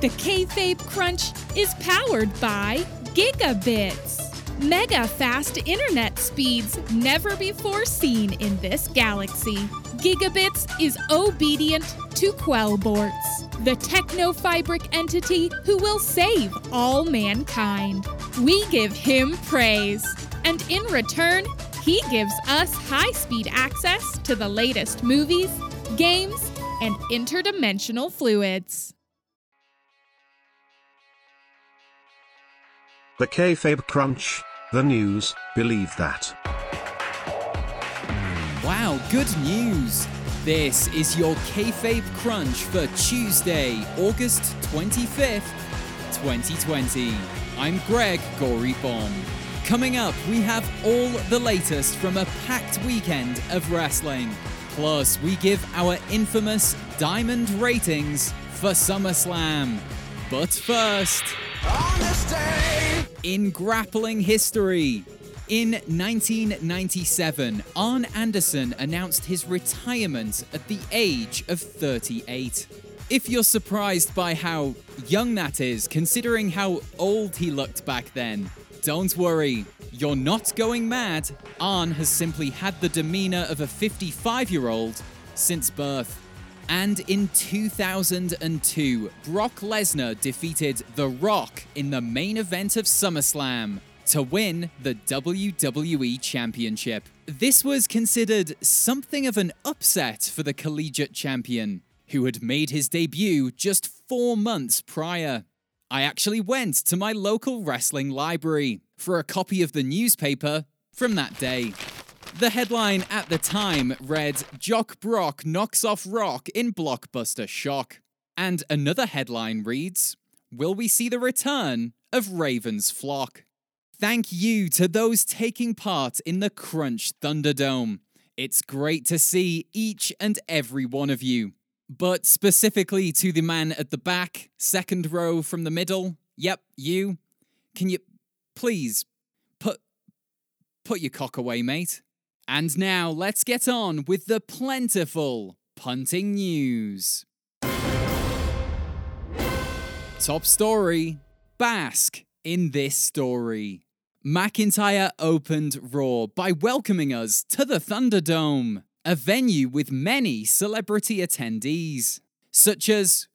The Kayfabe Crunch is powered by Gigabits. Mega fast internet speeds never before seen in this galaxy. Gigabits is obedient to Quellborts, the technofibric entity who will save all mankind. We give him praise, and in return, he gives us high speed access to the latest movies, games, and interdimensional fluids. The Kayfabe Crunch, the news, believe that. Wow, good news! This is your Kayfabe Crunch for Tuesday, August 25th, 2020. I'm Greg Gory Bomb. Coming up, we have all the latest from a packed weekend of wrestling. Plus, we give our infamous diamond ratings for SummerSlam. But first, in grappling history, in 1997, Arn Anderson announced his retirement at the age of 38. If you're surprised by how young that is, considering how old he looked back then, don't worry, you're not going mad. Arn has simply had the demeanor of a 55 year old since birth. And in 2002, Brock Lesnar defeated The Rock in the main event of SummerSlam to win the WWE Championship. This was considered something of an upset for the collegiate champion, who had made his debut just four months prior. I actually went to my local wrestling library for a copy of the newspaper from that day. The headline at the time read Jock Brock knocks off Rock in blockbuster shock. And another headline reads Will we see the return of Raven's flock? Thank you to those taking part in the Crunch Thunderdome. It's great to see each and every one of you. But specifically to the man at the back, second row from the middle, yep, you. Can you please put put your cock away, mate? And now let's get on with the plentiful punting news. Top story Bask in this story. McIntyre opened Raw by welcoming us to the Thunderdome, a venue with many celebrity attendees, such as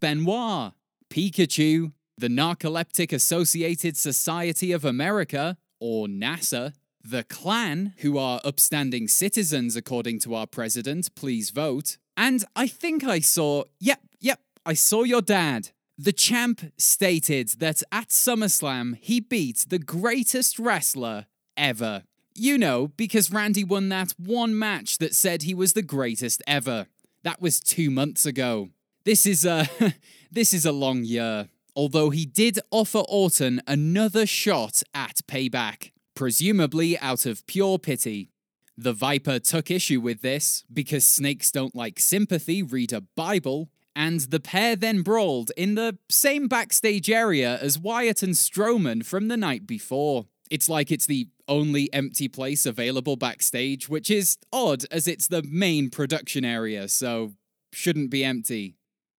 Benoit, Pikachu, the Narcoleptic Associated Society of America, or NASA, the Klan, who are upstanding citizens according to our president, please vote, and I think I saw, yep, yep, I saw your dad. The champ stated that at SummerSlam he beat the greatest wrestler ever. You know, because Randy won that one match that said he was the greatest ever. That was 2 months ago. This is a this is a long year. Although he did offer Orton another shot at payback, presumably out of pure pity. The Viper took issue with this because snakes don't like sympathy, read a Bible, and the pair then brawled in the same backstage area as Wyatt and Strowman from the night before. It's like it's the only empty place available backstage, which is odd as it's the main production area, so shouldn't be empty.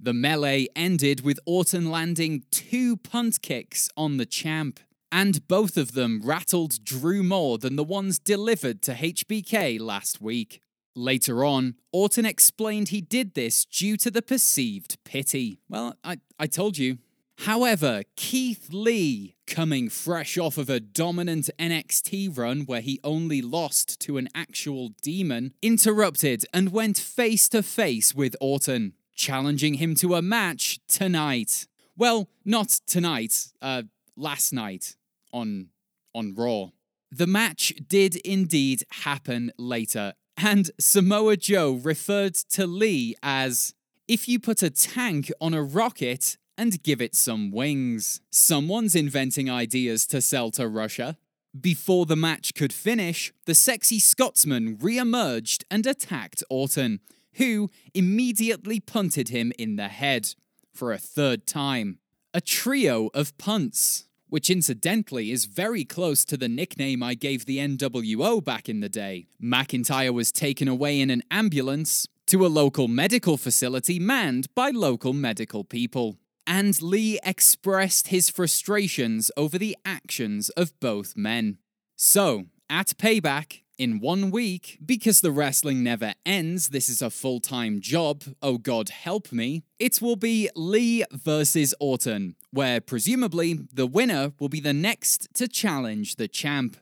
The melee ended with Orton landing two punt kicks on the champ, and both of them rattled Drew more than the ones delivered to HBK last week. Later on, Orton explained he did this due to the perceived pity. Well, I, I told you. However, Keith Lee, coming fresh off of a dominant NXT run where he only lost to an actual demon, interrupted and went face to face with Orton, challenging him to a match tonight. Well, not tonight, uh, last night on on Raw. The match did indeed happen later, and Samoa Joe referred to Lee as if you put a tank on a rocket and give it some wings. Someone's inventing ideas to sell to Russia. Before the match could finish, the sexy Scotsman re emerged and attacked Orton, who immediately punted him in the head for a third time. A trio of punts which incidentally is very close to the nickname I gave the NWO back in the day. McIntyre was taken away in an ambulance to a local medical facility manned by local medical people. and Lee expressed his frustrations over the actions of both men. So, at Payback, in one week, because the wrestling never ends, this is a full time job, oh god help me, it will be Lee versus Orton, where presumably the winner will be the next to challenge the champ.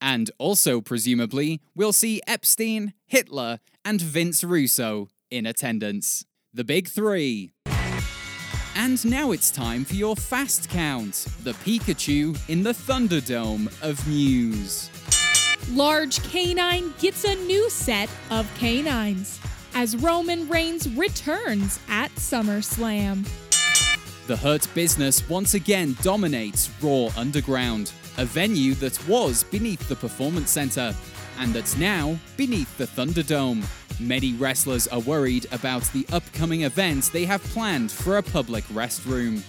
And also, presumably, we'll see Epstein, Hitler, and Vince Russo in attendance. The big three. And now it's time for your fast count the Pikachu in the Thunderdome of news. Large Canine gets a new set of canines as Roman Reigns returns at SummerSlam. The Hurt Business once again dominates Raw Underground, a venue that was beneath the Performance Center and that's now beneath the Thunderdome. Many wrestlers are worried about the upcoming events they have planned for a public restroom.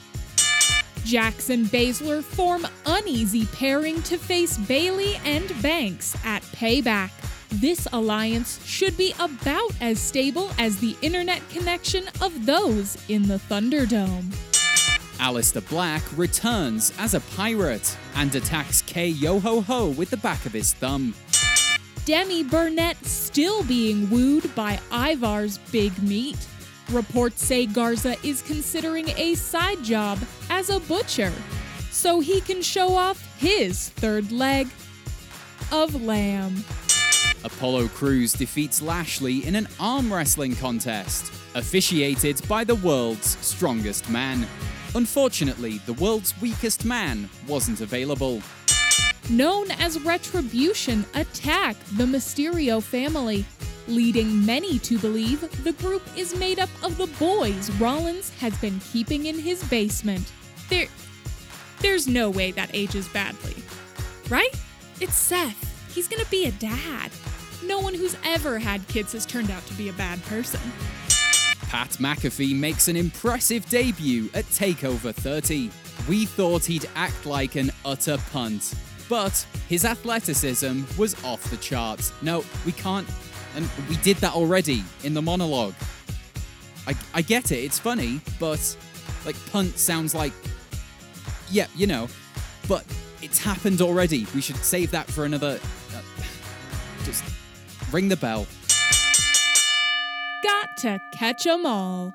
Jax and Baszler form uneasy pairing to face Bayley and Banks at Payback. This alliance should be about as stable as the internet connection of those in the Thunderdome. Aleister Black returns as a pirate and attacks K Yo-Ho Ho with the back of his thumb. Demi Burnett still being wooed by Ivar's big meat. Reports say Garza is considering a side job as a butcher so he can show off his third leg of lamb. Apollo Crews defeats Lashley in an arm wrestling contest, officiated by the world's strongest man. Unfortunately, the world's weakest man wasn't available. Known as Retribution attack the Mysterio family, leading many to believe the group is made up of the boys Rollins has been keeping in his basement. There, there's no way that ages badly, right? It's Seth. He's gonna be a dad. No one who's ever had kids has turned out to be a bad person. Pat McAfee makes an impressive debut at TakeOver 30. We thought he'd act like an utter punt, but his athleticism was off the charts. No, we can't. And we did that already in the monologue. I, I get it, it's funny, but like punt sounds like. Yeah, you know. But it's happened already. We should save that for another. Uh, just ring the bell. Got to catch 'em all.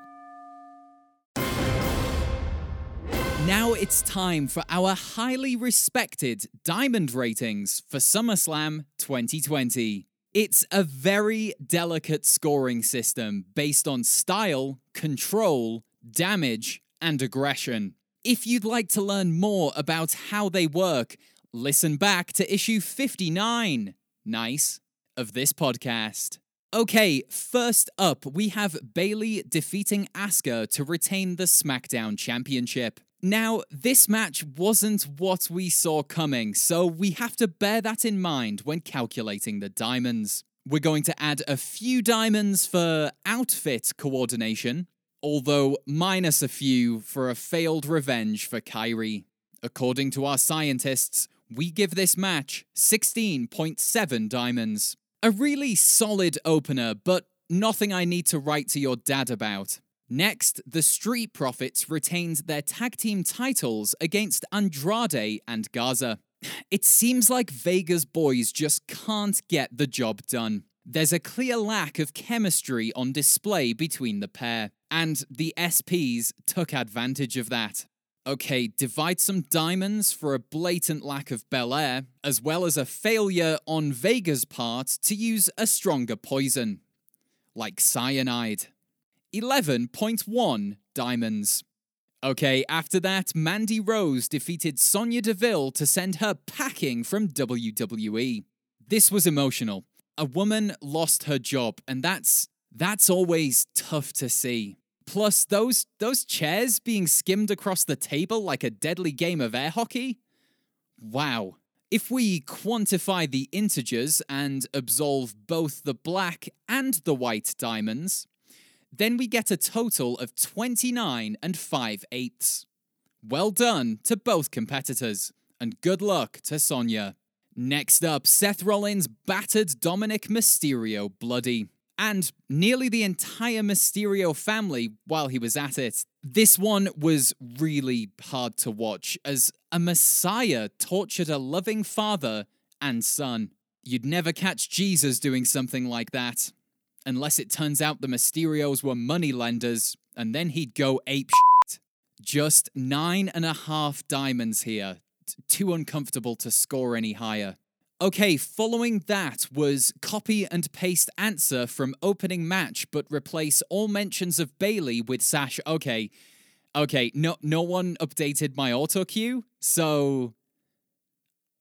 Now it's time for our highly respected diamond ratings for SummerSlam 2020. It's a very delicate scoring system based on style, control, damage, and aggression. If you'd like to learn more about how they work, listen back to issue 59, nice, of this podcast. Okay, first up, we have Bayley defeating Asuka to retain the SmackDown Championship. Now, this match wasn't what we saw coming, so we have to bear that in mind when calculating the diamonds. We're going to add a few diamonds for outfit coordination, although minus a few for a failed revenge for Kairi. According to our scientists, we give this match 16.7 diamonds. A really solid opener, but nothing I need to write to your dad about. Next, the Street Profits retained their tag team titles against Andrade and Garza. It seems like Vega's boys just can't get the job done. There's a clear lack of chemistry on display between the pair, and the SPs took advantage of that. Okay, divide some diamonds for a blatant lack of Bel Air, as well as a failure on Vega's part to use a stronger poison, like cyanide. 11.1 diamonds. Okay, after that, Mandy Rose defeated Sonya Deville to send her packing from WWE. This was emotional. A woman lost her job, and that's that's always tough to see. Plus, those those chairs being skimmed across the table like a deadly game of air hockey. Wow. If we quantify the integers and absolve both the black and the white diamonds, then we get a total of 29 and 5 eighths. Well done to both competitors, and good luck to Sonya. Next up, Seth Rollins battered Dominik Mysterio bloody. And nearly the entire Mysterio family while he was at it. This one was really hard to watch as a Messiah tortured a loving father and son. You'd never catch Jesus doing something like that. Unless it turns out the Mysterios were moneylenders, and then he'd go ape shit. Just nine and a half diamonds here. T- too uncomfortable to score any higher. Okay, following that was copy and paste answer from opening match, but replace all mentions of Bayley with Sash. Okay, okay, no, no one updated my auto cue, so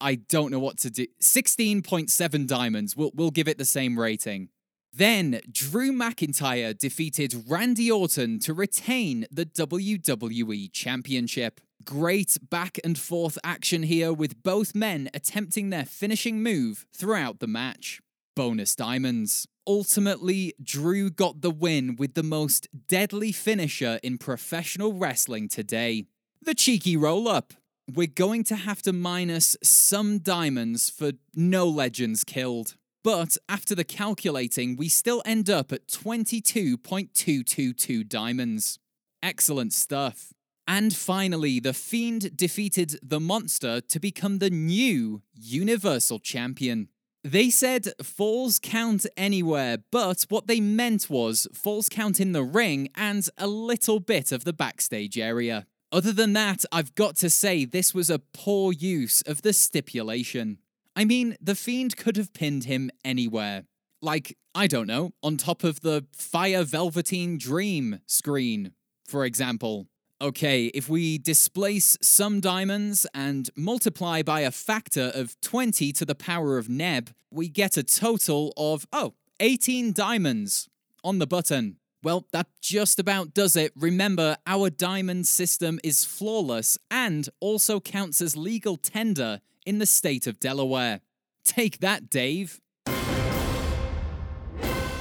I don't know what to do. 16.7 diamonds. We'll, we'll give it the same rating. Then, Drew McIntyre defeated Randy Orton to retain the WWE Championship. Great back and forth action here with both men attempting their finishing move throughout the match. Bonus diamonds. Ultimately, Drew got the win with the most deadly finisher in professional wrestling today. The cheeky roll up. We're going to have to minus some diamonds for no legends killed. But after the calculating, we still end up at 22.222 diamonds. Excellent stuff. And finally, The Fiend defeated the monster to become the new Universal Champion. They said falls count anywhere, but what they meant was falls count in the ring and a little bit of the backstage area. Other than that, I've got to say this was a poor use of the stipulation. I mean, the Fiend could have pinned him anywhere. Like, I don't know, on top of the Fire Velveteen Dream screen, for example. Okay, if we displace some diamonds and multiply by a factor of 20 to the power of Neb, we get a total of, oh, 18 diamonds on the button. Well, that just about does it. Remember, our diamond system is flawless and also counts as legal tender in the state of Delaware. Take that, Dave.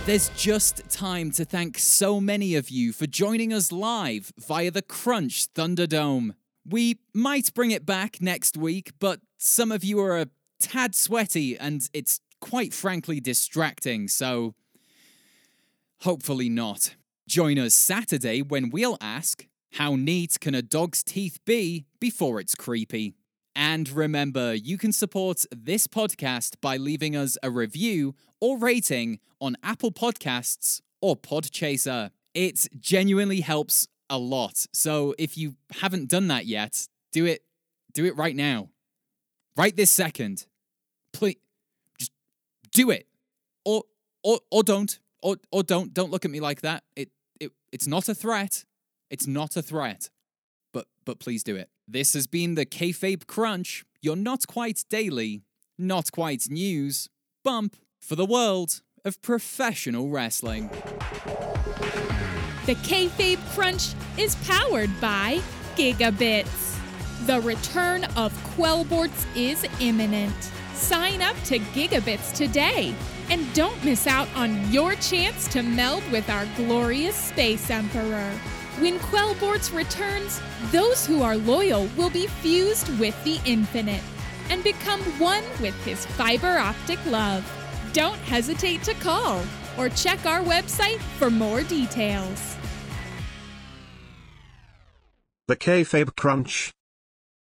There's just time to thank so many of you for joining us live via the Crunch Thunderdome. We might bring it back next week, but some of you are a tad sweaty and it's quite frankly distracting, so hopefully not. Join us Saturday when we'll ask, How neat can a dog's teeth be before it's creepy? And remember, you can support this podcast by leaving us a review or rating on Apple Podcasts or Podchaser. It genuinely helps a lot. So if you haven't done that yet, do it do it right now. Right this second. Please just do it. Or or or don't. Or or don't don't look at me like that. It it it's not a threat. It's not a threat. But but please do it. This has been the Kayfabe Crunch, your not quite daily, not quite news, bump for the world of professional wrestling. The Kayfabe Crunch is powered by Gigabits. The return of Quellborts is imminent. Sign up to Gigabits today and don't miss out on your chance to meld with our glorious Space Emperor. When Quellborts returns, those who are loyal will be fused with the infinite and become one with his fiber optic love. Don't hesitate to call or check our website for more details. The Kayfabe Crunch